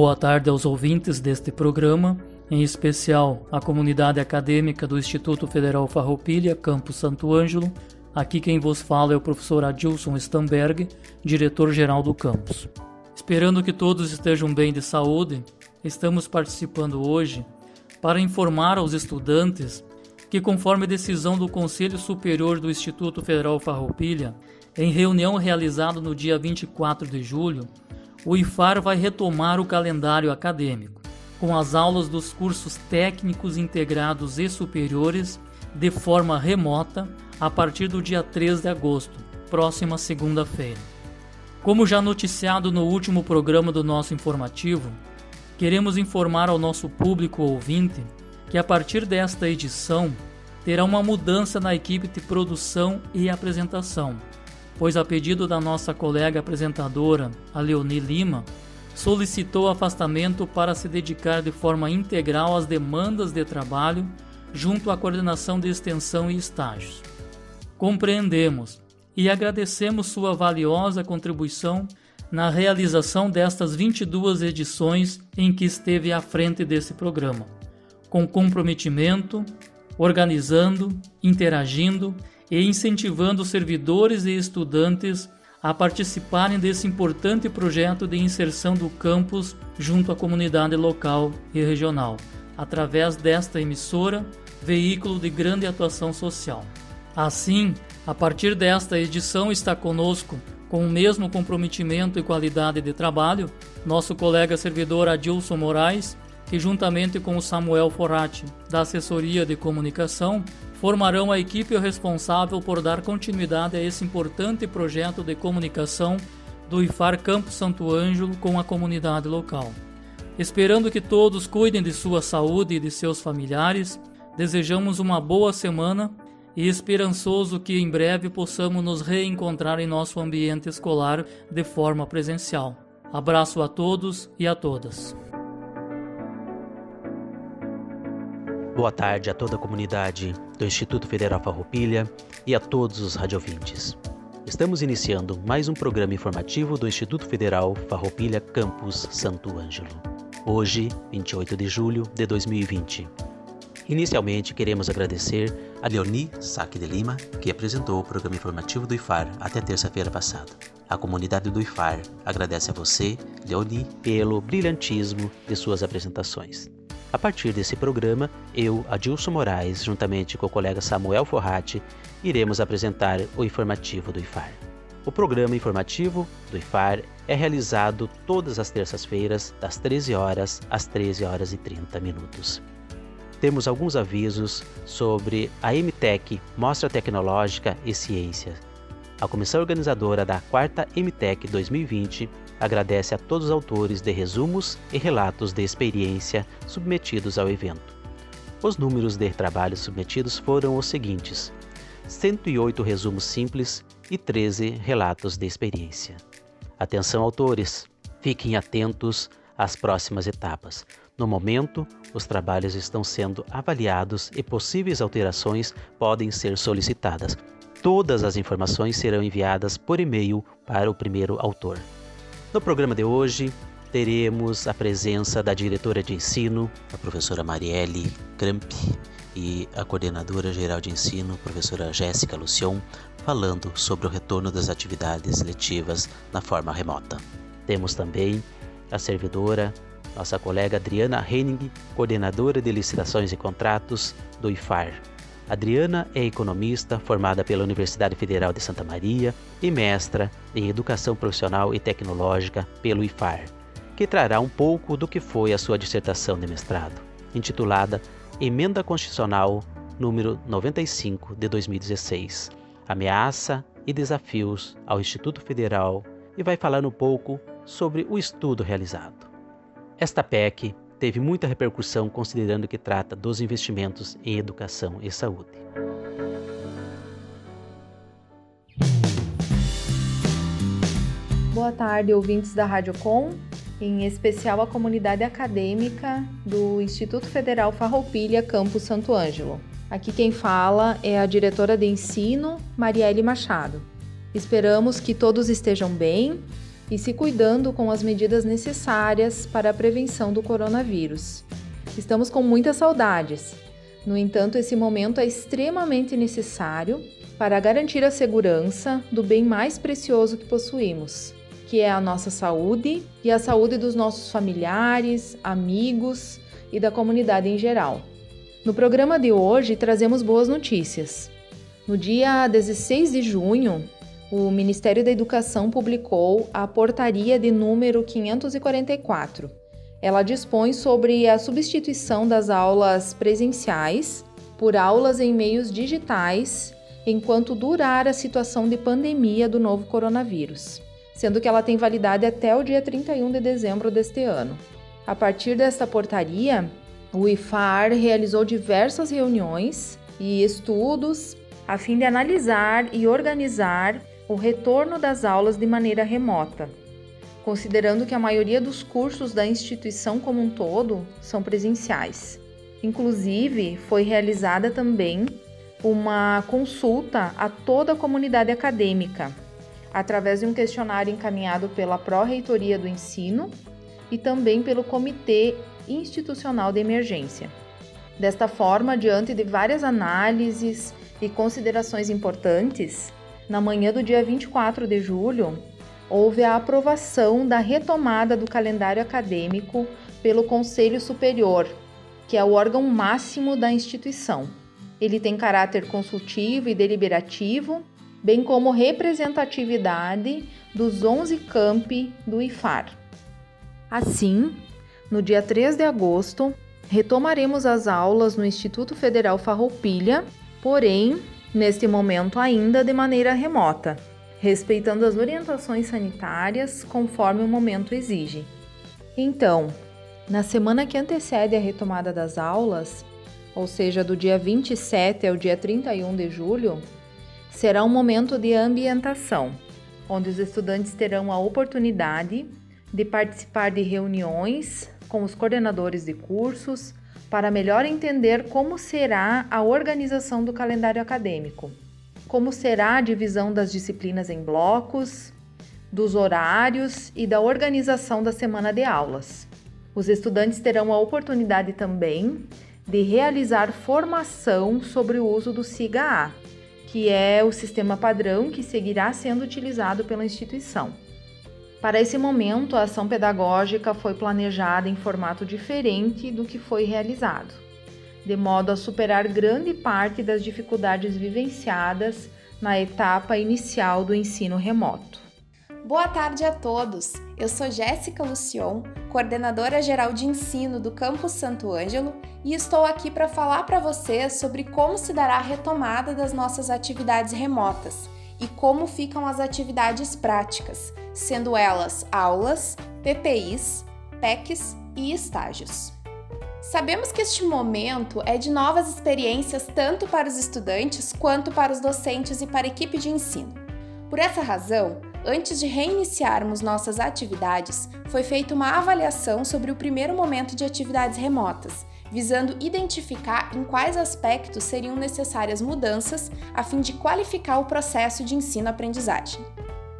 Boa tarde aos ouvintes deste programa, em especial à comunidade acadêmica do Instituto Federal Farroupilha, Campus Santo Ângelo. Aqui quem vos fala é o professor Adilson Stamberg, diretor-geral do campus. Esperando que todos estejam bem de saúde, estamos participando hoje para informar aos estudantes que, conforme decisão do Conselho Superior do Instituto Federal Farroupilha, em reunião realizada no dia 24 de julho, o IFAR vai retomar o calendário acadêmico, com as aulas dos cursos técnicos integrados e superiores de forma remota a partir do dia 3 de agosto, próxima segunda-feira. Como já noticiado no último programa do nosso informativo, queremos informar ao nosso público ouvinte que a partir desta edição terá uma mudança na equipe de produção e apresentação pois a pedido da nossa colega apresentadora, a Leonie Lima, solicitou afastamento para se dedicar de forma integral às demandas de trabalho junto à coordenação de extensão e estágios. Compreendemos e agradecemos sua valiosa contribuição na realização destas 22 edições em que esteve à frente desse programa, com comprometimento, organizando, interagindo e incentivando servidores e estudantes a participarem desse importante projeto de inserção do campus junto à comunidade local e regional, através desta emissora, veículo de grande atuação social. Assim, a partir desta edição está conosco, com o mesmo comprometimento e qualidade de trabalho, nosso colega servidor Adilson Moraes, que juntamente com o Samuel Forati, da Assessoria de Comunicação, formarão a equipe responsável por dar continuidade a esse importante projeto de comunicação do IFAR Campo Santo Ângelo com a comunidade local. Esperando que todos cuidem de sua saúde e de seus familiares, desejamos uma boa semana e esperançoso que em breve possamos nos reencontrar em nosso ambiente escolar de forma presencial. Abraço a todos e a todas. Boa tarde a toda a comunidade do Instituto Federal Farroupilha e a todos os radiovintes. Estamos iniciando mais um programa informativo do Instituto Federal Farroupilha Campus Santo Ângelo. Hoje, 28 de julho de 2020. Inicialmente, queremos agradecer a Leoni Saque de Lima, que apresentou o programa informativo do IFAR até terça-feira passada. A comunidade do IFAR agradece a você, Leoni, pelo brilhantismo de suas apresentações. A partir desse programa, eu, Adilson Moraes, juntamente com o colega Samuel Forrati, iremos apresentar o informativo do IFAR. O programa informativo do IFAR é realizado todas as terças-feiras, das 13 horas às 13 horas e 30 minutos. Temos alguns avisos sobre a MTEC Mostra Tecnológica e Ciência. A comissão organizadora da 4 MTEC 2020 agradece a todos os autores de resumos e relatos de experiência submetidos ao evento. Os números de trabalhos submetidos foram os seguintes: 108 resumos simples e 13 relatos de experiência. Atenção, autores! Fiquem atentos às próximas etapas. No momento, os trabalhos estão sendo avaliados e possíveis alterações podem ser solicitadas. Todas as informações serão enviadas por e-mail para o primeiro autor. No programa de hoje, teremos a presença da diretora de ensino, a professora Marielle Kramp, e a coordenadora geral de ensino, professora Jéssica Lucion, falando sobre o retorno das atividades letivas na forma remota. Temos também a servidora, nossa colega Adriana Henning, coordenadora de licitações e contratos do IFAR, Adriana é economista formada pela Universidade Federal de Santa Maria e mestra em Educação Profissional e Tecnológica pelo IFAR, que trará um pouco do que foi a sua dissertação de mestrado, intitulada Emenda Constitucional número 95 de 2016: Ameaça e desafios ao Instituto Federal e vai falar um pouco sobre o estudo realizado. Esta PEC teve muita repercussão considerando que trata dos investimentos em educação e saúde. Boa tarde, ouvintes da Rádio Com, em especial a comunidade acadêmica do Instituto Federal Farroupilha, Campus Santo Ângelo. Aqui quem fala é a diretora de ensino, Marielle Machado. Esperamos que todos estejam bem e se cuidando com as medidas necessárias para a prevenção do coronavírus. Estamos com muitas saudades. No entanto, esse momento é extremamente necessário para garantir a segurança do bem mais precioso que possuímos, que é a nossa saúde e a saúde dos nossos familiares, amigos e da comunidade em geral. No programa de hoje trazemos boas notícias. No dia 16 de junho, o Ministério da Educação publicou a portaria de número 544. Ela dispõe sobre a substituição das aulas presenciais por aulas em meios digitais enquanto durar a situação de pandemia do novo coronavírus, sendo que ela tem validade até o dia 31 de dezembro deste ano. A partir desta portaria, o IFAR realizou diversas reuniões e estudos a fim de analisar e organizar o retorno das aulas de maneira remota, considerando que a maioria dos cursos da instituição como um todo são presenciais. Inclusive, foi realizada também uma consulta a toda a comunidade acadêmica, através de um questionário encaminhado pela Pró-Reitoria do Ensino e também pelo Comitê institucional de emergência. Desta forma, diante de várias análises e considerações importantes, na manhã do dia 24 de julho, houve a aprovação da retomada do calendário acadêmico pelo Conselho Superior, que é o órgão máximo da instituição. Ele tem caráter consultivo e deliberativo, bem como representatividade dos 11 campi do IFAR. Assim, no dia 3 de agosto, retomaremos as aulas no Instituto Federal Farroupilha, porém, neste momento ainda de maneira remota, respeitando as orientações sanitárias conforme o momento exige. Então, na semana que antecede a retomada das aulas, ou seja, do dia 27 ao dia 31 de julho, será um momento de ambientação, onde os estudantes terão a oportunidade de participar de reuniões com os coordenadores de cursos para melhor entender como será a organização do calendário acadêmico, como será a divisão das disciplinas em blocos, dos horários e da organização da semana de aulas. Os estudantes terão a oportunidade também de realizar formação sobre o uso do SIGA-A, que é o sistema padrão que seguirá sendo utilizado pela instituição. Para esse momento, a ação pedagógica foi planejada em formato diferente do que foi realizado, de modo a superar grande parte das dificuldades vivenciadas na etapa inicial do ensino remoto. Boa tarde a todos! Eu sou Jéssica Lucion, coordenadora geral de ensino do Campus Santo Ângelo, e estou aqui para falar para vocês sobre como se dará a retomada das nossas atividades remotas e como ficam as atividades práticas, sendo elas aulas, PPIs, PECs e estágios. Sabemos que este momento é de novas experiências tanto para os estudantes quanto para os docentes e para a equipe de ensino. Por essa razão, antes de reiniciarmos nossas atividades, foi feita uma avaliação sobre o primeiro momento de atividades remotas visando identificar em quais aspectos seriam necessárias mudanças a fim de qualificar o processo de ensino-aprendizagem.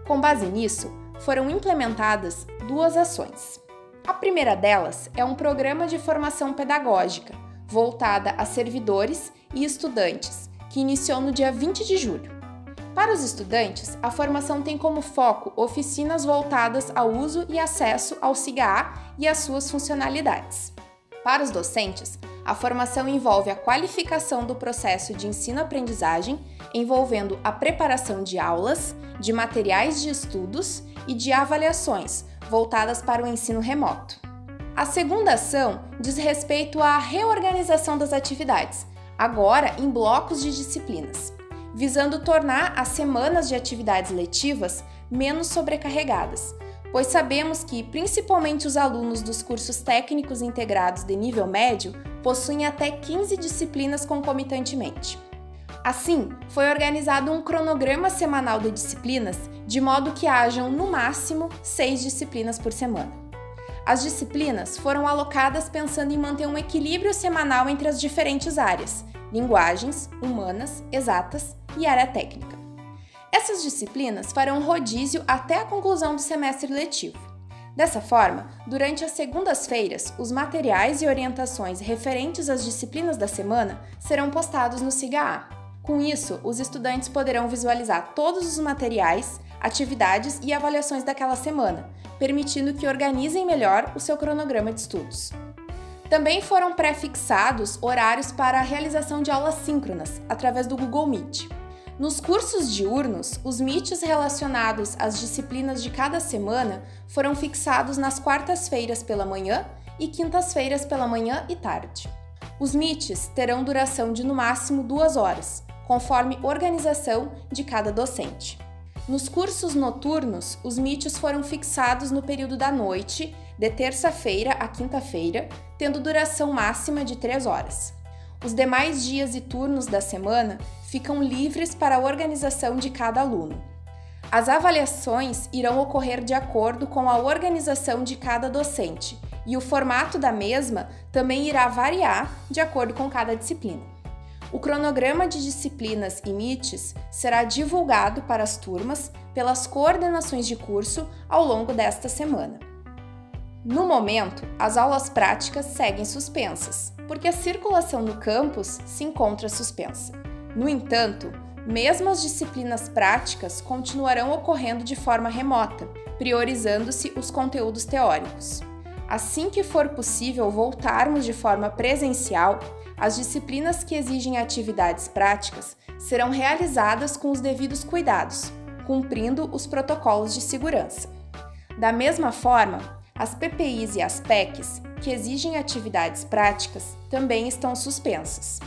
Com base nisso, foram implementadas duas ações. A primeira delas é um programa de formação pedagógica voltada a servidores e estudantes, que iniciou no dia 20 de julho. Para os estudantes, a formação tem como foco oficinas voltadas ao uso e acesso ao SIGA e às suas funcionalidades. Para os docentes, a formação envolve a qualificação do processo de ensino-aprendizagem, envolvendo a preparação de aulas, de materiais de estudos e de avaliações voltadas para o ensino remoto. A segunda ação diz respeito à reorganização das atividades, agora em blocos de disciplinas, visando tornar as semanas de atividades letivas menos sobrecarregadas, pois sabemos que, principalmente os alunos dos cursos técnicos integrados de nível médio, possuem até 15 disciplinas concomitantemente. Assim, foi organizado um cronograma semanal de disciplinas, de modo que hajam, no máximo, seis disciplinas por semana. As disciplinas foram alocadas pensando em manter um equilíbrio semanal entre as diferentes áreas: linguagens, humanas, exatas e área técnica. Essas disciplinas farão rodízio até a conclusão do semestre letivo. Dessa forma, durante as segundas-feiras, os materiais e orientações referentes às disciplinas da semana serão postados no SIGA-A. Com isso, os estudantes poderão visualizar todos os materiais, atividades e avaliações daquela semana, permitindo que organizem melhor o seu cronograma de estudos. Também foram pré-fixados horários para a realização de aulas síncronas através do Google Meet. Nos cursos diurnos, os meets relacionados às disciplinas de cada semana foram fixados nas quartas-feiras pela manhã e quintas-feiras pela manhã e tarde. Os meets terão duração de no máximo duas horas, conforme organização de cada docente. Nos cursos noturnos, os mítios foram fixados no período da noite, de terça-feira a quinta-feira, tendo duração máxima de 3 horas. Os demais dias e turnos da semana ficam livres para a organização de cada aluno. As avaliações irão ocorrer de acordo com a organização de cada docente, e o formato da mesma também irá variar de acordo com cada disciplina. O cronograma de disciplinas e MITs será divulgado para as turmas pelas coordenações de curso ao longo desta semana. No momento, as aulas práticas seguem suspensas, porque a circulação no campus se encontra suspensa. No entanto, mesmo as disciplinas práticas continuarão ocorrendo de forma remota, priorizando-se os conteúdos teóricos. Assim que for possível voltarmos de forma presencial, as disciplinas que exigem atividades práticas serão realizadas com os devidos cuidados, cumprindo os protocolos de segurança. Da mesma forma, as PPIs e as PECs, que exigem atividades práticas, também estão suspensas.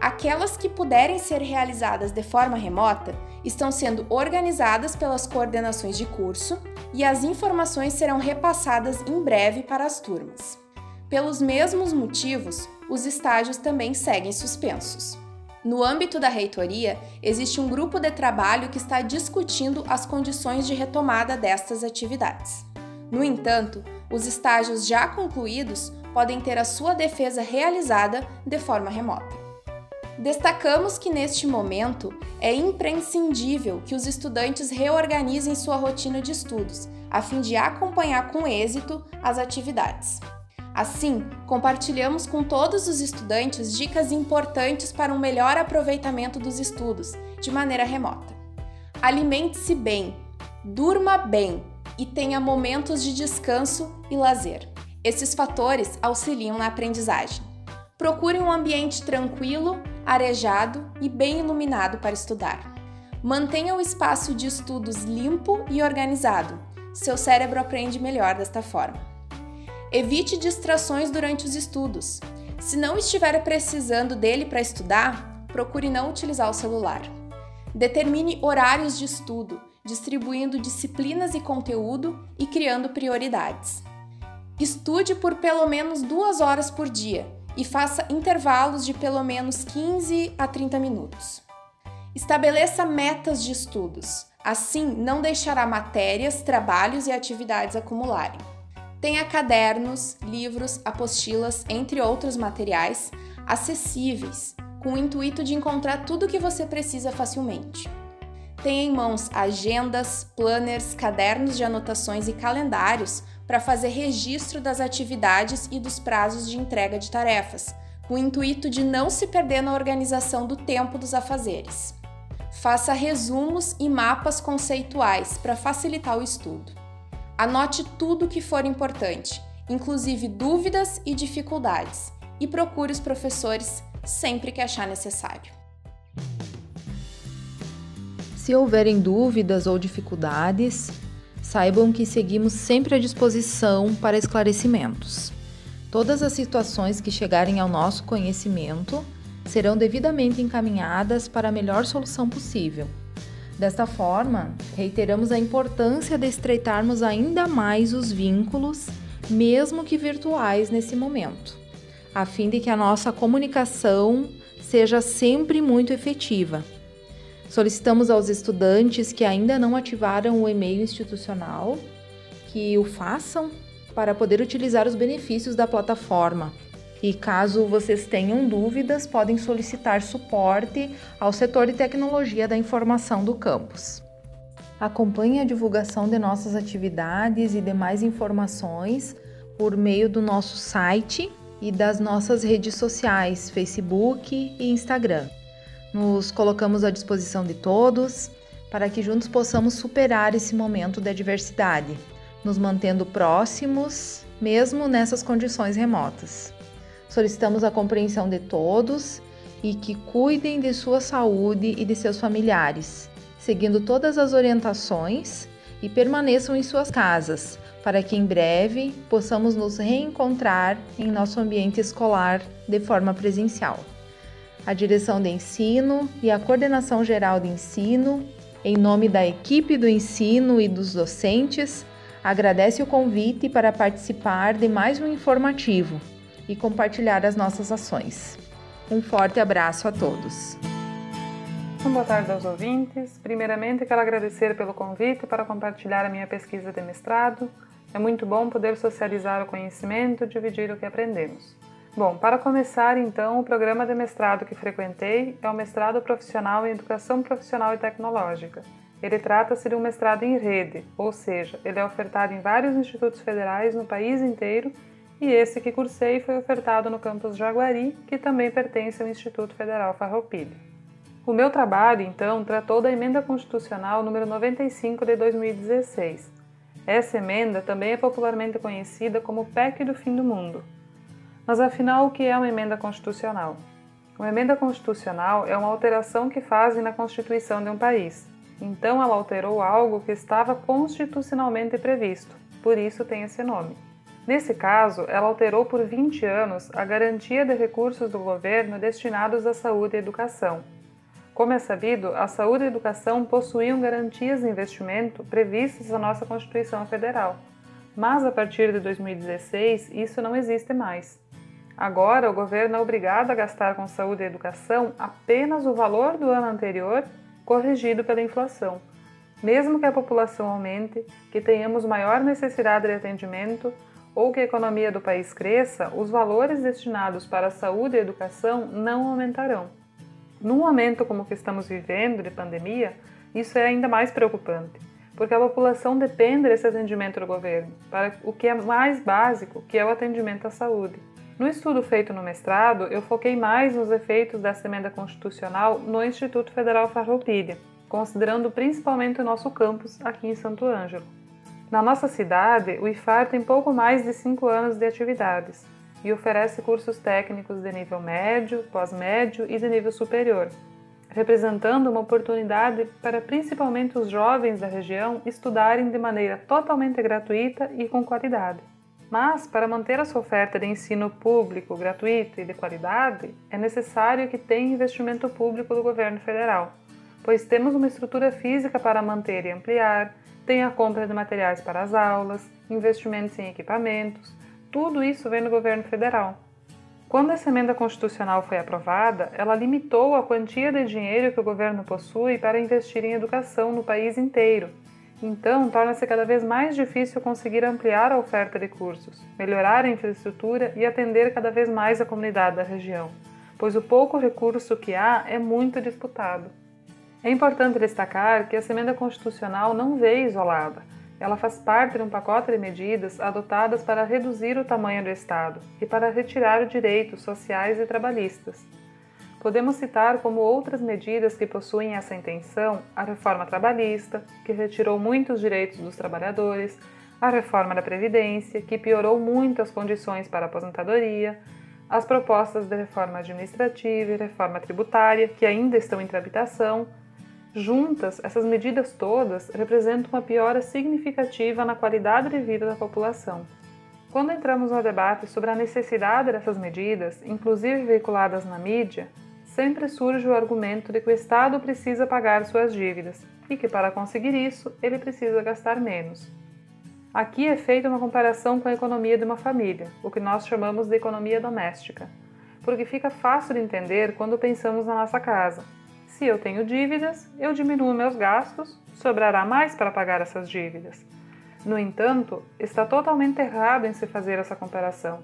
Aquelas que puderem ser realizadas de forma remota estão sendo organizadas pelas coordenações de curso e as informações serão repassadas em breve para as turmas. Pelos mesmos motivos, os estágios também seguem suspensos. No âmbito da reitoria, existe um grupo de trabalho que está discutindo as condições de retomada destas atividades. No entanto, os estágios já concluídos podem ter a sua defesa realizada de forma remota. Destacamos que neste momento é imprescindível que os estudantes reorganizem sua rotina de estudos, a fim de acompanhar com êxito as atividades. Assim, compartilhamos com todos os estudantes dicas importantes para um melhor aproveitamento dos estudos, de maneira remota. Alimente-se bem, durma bem e tenha momentos de descanso e lazer. Esses fatores auxiliam na aprendizagem. Procure um ambiente tranquilo, arejado e bem iluminado para estudar. Mantenha o espaço de estudos limpo e organizado. Seu cérebro aprende melhor desta forma. Evite distrações durante os estudos. Se não estiver precisando dele para estudar, procure não utilizar o celular. Determine horários de estudo, distribuindo disciplinas e conteúdo e criando prioridades. Estude por pelo menos duas horas por dia e faça intervalos de pelo menos 15 a 30 minutos. Estabeleça metas de estudos, assim não deixará matérias, trabalhos e atividades acumularem. Tenha cadernos, livros, apostilas, entre outros materiais acessíveis, com o intuito de encontrar tudo o que você precisa facilmente. Tenha em mãos agendas, planners, cadernos de anotações e calendários para fazer registro das atividades e dos prazos de entrega de tarefas, com o intuito de não se perder na organização do tempo dos afazeres. Faça resumos e mapas conceituais para facilitar o estudo. Anote tudo o que for importante, inclusive dúvidas e dificuldades, e procure os professores sempre que achar necessário. Se houverem dúvidas ou dificuldades, saibam que seguimos sempre à disposição para esclarecimentos. Todas as situações que chegarem ao nosso conhecimento serão devidamente encaminhadas para a melhor solução possível Desta forma, reiteramos a importância de estreitarmos ainda mais os vínculos, mesmo que virtuais nesse momento, a fim de que a nossa comunicação seja sempre muito efetiva. Solicitamos aos estudantes que ainda não ativaram o e-mail institucional que o façam para poder utilizar os benefícios da plataforma. E caso vocês tenham dúvidas, podem solicitar suporte ao setor de tecnologia da informação do campus. Acompanhe a divulgação de nossas atividades e demais informações por meio do nosso site e das nossas redes sociais, Facebook e Instagram. Nos colocamos à disposição de todos para que juntos possamos superar esse momento de adversidade, nos mantendo próximos, mesmo nessas condições remotas. Solicitamos a compreensão de todos e que cuidem de sua saúde e de seus familiares, seguindo todas as orientações e permaneçam em suas casas, para que em breve possamos nos reencontrar em nosso ambiente escolar de forma presencial. A direção de ensino e a coordenação geral de ensino, em nome da equipe do ensino e dos docentes, agradece o convite para participar de mais um informativo e compartilhar as nossas ações. Um forte abraço a todos. Boa tarde aos ouvintes. Primeiramente, quero agradecer pelo convite para compartilhar a minha pesquisa de mestrado. É muito bom poder socializar o conhecimento, dividir o que aprendemos. Bom, para começar, então, o programa de mestrado que frequentei é o mestrado profissional em Educação Profissional e Tecnológica. Ele trata-se de um mestrado em rede, ou seja, ele é ofertado em vários institutos federais no país inteiro e esse que cursei foi ofertado no campus Jaguari, que também pertence ao Instituto Federal Farroupilha. O meu trabalho, então, tratou da emenda constitucional número 95 de 2016. Essa emenda também é popularmente conhecida como PEC do fim do mundo. Mas afinal, o que é uma emenda constitucional? Uma emenda constitucional é uma alteração que fazem na Constituição de um país. Então, ela alterou algo que estava constitucionalmente previsto, por isso tem esse nome. Nesse caso, ela alterou por 20 anos a garantia de recursos do governo destinados à saúde e educação. Como é sabido, a saúde e a educação possuíam garantias de investimento previstas na nossa Constituição Federal, mas a partir de 2016 isso não existe mais. Agora, o governo é obrigado a gastar com saúde e educação apenas o valor do ano anterior, corrigido pela inflação. Mesmo que a população aumente, que tenhamos maior necessidade de atendimento, ou que a economia do país cresça, os valores destinados para a saúde e a educação não aumentarão. Num momento como o que estamos vivendo, de pandemia, isso é ainda mais preocupante, porque a população depende desse atendimento do governo, para o que é mais básico, que é o atendimento à saúde. No estudo feito no mestrado, eu foquei mais nos efeitos dessa emenda constitucional no Instituto Federal Farroupilha, considerando principalmente o nosso campus aqui em Santo Ângelo. Na nossa cidade, o IFAR tem pouco mais de 5 anos de atividades e oferece cursos técnicos de nível médio, pós-médio e de nível superior, representando uma oportunidade para principalmente os jovens da região estudarem de maneira totalmente gratuita e com qualidade. Mas, para manter a sua oferta de ensino público, gratuito e de qualidade, é necessário que tenha investimento público do governo federal, pois temos uma estrutura física para manter e ampliar, tem a compra de materiais para as aulas, investimentos em equipamentos, tudo isso vem do governo federal. Quando essa emenda constitucional foi aprovada, ela limitou a quantia de dinheiro que o governo possui para investir em educação no país inteiro. Então, torna-se cada vez mais difícil conseguir ampliar a oferta de cursos, melhorar a infraestrutura e atender cada vez mais a comunidade da região, pois o pouco recurso que há é muito disputado. É importante destacar que essa emenda constitucional não veio isolada. Ela faz parte de um pacote de medidas adotadas para reduzir o tamanho do Estado e para retirar direitos sociais e trabalhistas. Podemos citar como outras medidas que possuem essa intenção a reforma trabalhista, que retirou muitos direitos dos trabalhadores, a reforma da Previdência, que piorou muito as condições para a aposentadoria, as propostas de reforma administrativa e reforma tributária, que ainda estão em tramitação, Juntas, essas medidas todas representam uma piora significativa na qualidade de vida da população. Quando entramos no debate sobre a necessidade dessas medidas, inclusive veiculadas na mídia, sempre surge o argumento de que o Estado precisa pagar suas dívidas e que, para conseguir isso, ele precisa gastar menos. Aqui é feita uma comparação com a economia de uma família, o que nós chamamos de economia doméstica, porque fica fácil de entender quando pensamos na nossa casa. Se eu tenho dívidas, eu diminuo meus gastos, sobrará mais para pagar essas dívidas. No entanto, está totalmente errado em se fazer essa comparação.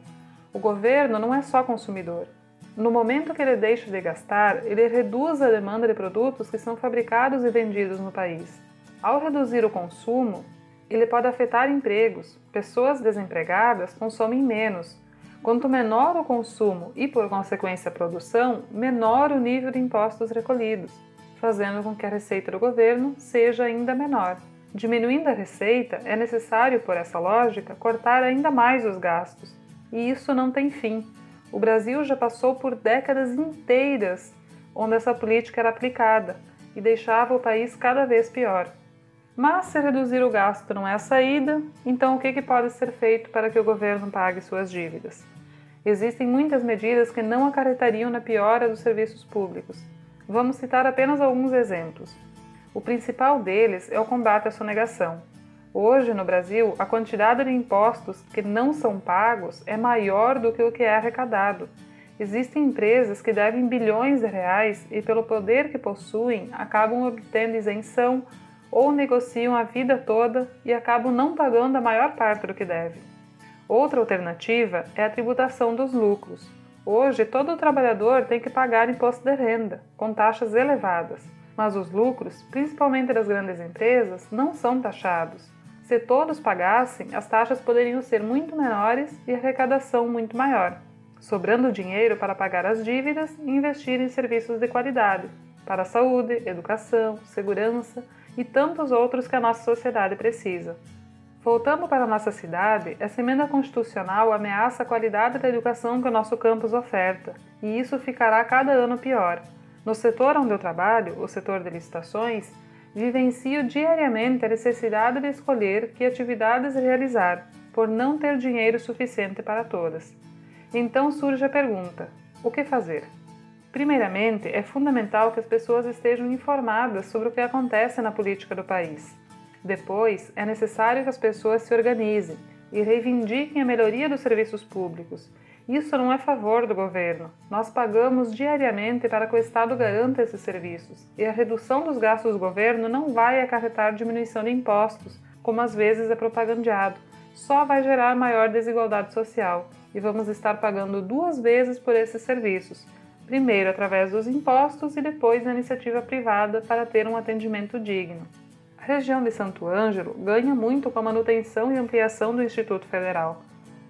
O governo não é só consumidor. No momento que ele deixa de gastar, ele reduz a demanda de produtos que são fabricados e vendidos no país. Ao reduzir o consumo, ele pode afetar empregos. Pessoas desempregadas consomem menos. Quanto menor o consumo e, por consequência, a produção, menor o nível de impostos recolhidos, fazendo com que a receita do governo seja ainda menor. Diminuindo a receita, é necessário, por essa lógica, cortar ainda mais os gastos. E isso não tem fim. O Brasil já passou por décadas inteiras onde essa política era aplicada e deixava o país cada vez pior. Mas se reduzir o gasto não é a saída, então o que, que pode ser feito para que o governo pague suas dívidas? Existem muitas medidas que não acarretariam na piora dos serviços públicos. Vamos citar apenas alguns exemplos. O principal deles é o combate à sonegação. Hoje, no Brasil, a quantidade de impostos que não são pagos é maior do que o que é arrecadado. Existem empresas que devem bilhões de reais e, pelo poder que possuem, acabam obtendo isenção ou negociam a vida toda e acabam não pagando a maior parte do que devem. Outra alternativa é a tributação dos lucros. Hoje, todo trabalhador tem que pagar imposto de renda, com taxas elevadas mas os lucros, principalmente das grandes empresas, não são taxados. Se todos pagassem, as taxas poderiam ser muito menores e a arrecadação muito maior, sobrando dinheiro para pagar as dívidas e investir em serviços de qualidade, para a saúde, educação, segurança e tantos outros que a nossa sociedade precisa. Voltando para nossa cidade, essa emenda constitucional ameaça a qualidade da educação que o nosso campus oferta, e isso ficará cada ano pior. No setor onde eu trabalho, o setor de licitações, vivencio diariamente a necessidade de escolher que atividades realizar, por não ter dinheiro suficiente para todas. Então surge a pergunta: o que fazer? Primeiramente, é fundamental que as pessoas estejam informadas sobre o que acontece na política do país. Depois, é necessário que as pessoas se organizem e reivindiquem a melhoria dos serviços públicos isso não é favor do governo. Nós pagamos diariamente para que o Estado garanta esses serviços, e a redução dos gastos do governo não vai acarretar diminuição de impostos, como às vezes é propagandeado. Só vai gerar maior desigualdade social, e vamos estar pagando duas vezes por esses serviços. Primeiro através dos impostos e depois na iniciativa privada para ter um atendimento digno. A região de Santo Ângelo ganha muito com a manutenção e ampliação do Instituto Federal.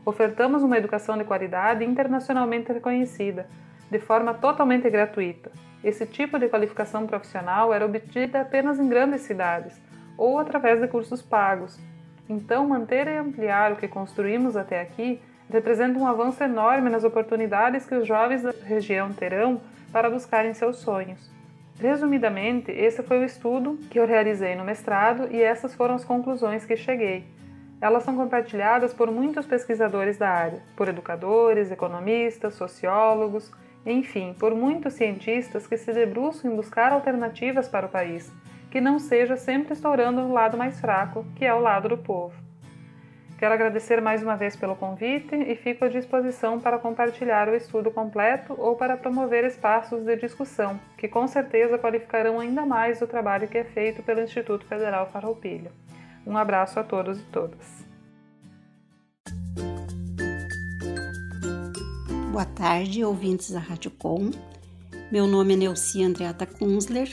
Ofertamos uma educação de qualidade internacionalmente reconhecida, de forma totalmente gratuita. Esse tipo de qualificação profissional era obtida apenas em grandes cidades ou através de cursos pagos. Então, manter e ampliar o que construímos até aqui representa um avanço enorme nas oportunidades que os jovens da região terão para buscarem seus sonhos. Resumidamente, esse foi o estudo que eu realizei no mestrado e essas foram as conclusões que cheguei. Elas são compartilhadas por muitos pesquisadores da área, por educadores, economistas, sociólogos, enfim, por muitos cientistas que se debruçam em buscar alternativas para o país, que não seja sempre estourando no lado mais fraco, que é o lado do povo. Quero agradecer mais uma vez pelo convite e fico à disposição para compartilhar o estudo completo ou para promover espaços de discussão, que com certeza qualificarão ainda mais o trabalho que é feito pelo Instituto Federal Farroupilha. Um abraço a todos e todas. Boa tarde, ouvintes da Rádio Com. Meu nome é Neuci Andreata Kunzler.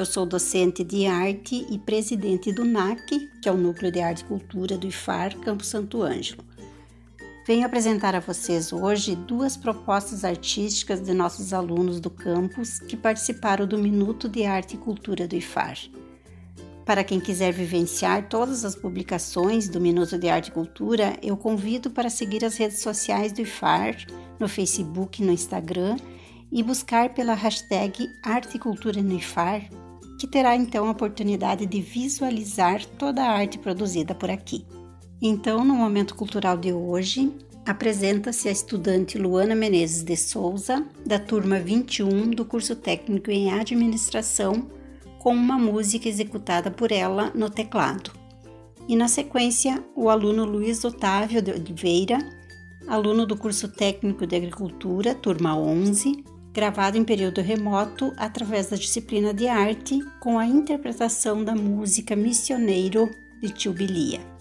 Eu sou docente de arte e presidente do NAC, que é o Núcleo de Arte e Cultura do IFAR Campo Santo Ângelo. Venho apresentar a vocês hoje duas propostas artísticas de nossos alunos do campus que participaram do Minuto de Arte e Cultura do IFAR. Para quem quiser vivenciar todas as publicações do Minuto de Arte e Cultura, eu convido para seguir as redes sociais do IFAR, no Facebook e no Instagram, e buscar pela hashtag Arte e Cultura no IFAR, que terá então a oportunidade de visualizar toda a arte produzida por aqui. Então, no momento cultural de hoje, apresenta-se a estudante Luana Menezes de Souza, da turma 21 do curso técnico em administração, com uma música executada por ela no teclado. E na sequência, o aluno Luiz Otávio de Oliveira, aluno do curso técnico de agricultura, turma 11, gravado em período remoto através da disciplina de arte, com a interpretação da música Missioneiro de Tio Bilia.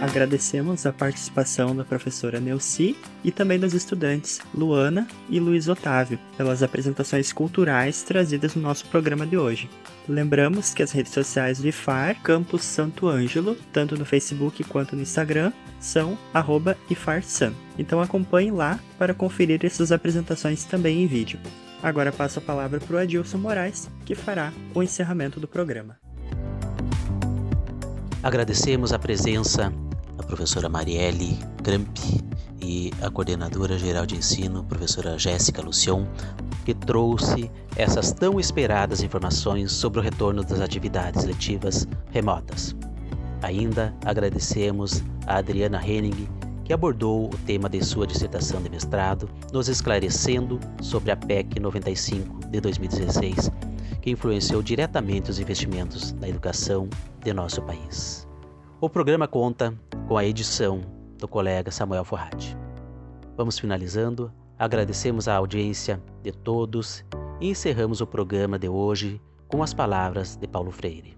Agradecemos a participação da professora Neuci e também dos estudantes Luana e Luiz Otávio pelas apresentações culturais trazidas no nosso programa de hoje. Lembramos que as redes sociais do IFAR Campus Santo Ângelo, tanto no Facebook quanto no Instagram, são IFARSAM. Então acompanhe lá para conferir essas apresentações também em vídeo. Agora passo a palavra para o Adilson Moraes, que fará o encerramento do programa. Agradecemos a presença professora Marielle Gramp e a coordenadora geral de ensino, professora Jéssica Lucion, que trouxe essas tão esperadas informações sobre o retorno das atividades letivas remotas. Ainda agradecemos a Adriana Henning, que abordou o tema de sua dissertação de mestrado, nos esclarecendo sobre a PEC 95 de 2016, que influenciou diretamente os investimentos na educação de nosso país. O programa conta com a edição do colega Samuel Forrati. Vamos finalizando, agradecemos a audiência de todos e encerramos o programa de hoje com as palavras de Paulo Freire.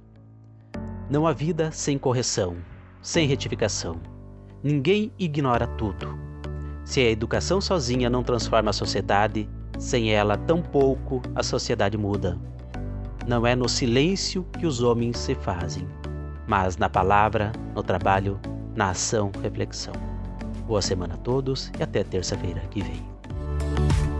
Não há vida sem correção, sem retificação. Ninguém ignora tudo. Se a educação sozinha não transforma a sociedade, sem ela, tampouco a sociedade muda. Não é no silêncio que os homens se fazem, mas na palavra, no trabalho, na ação, reflexão. Boa semana a todos e até terça-feira que vem.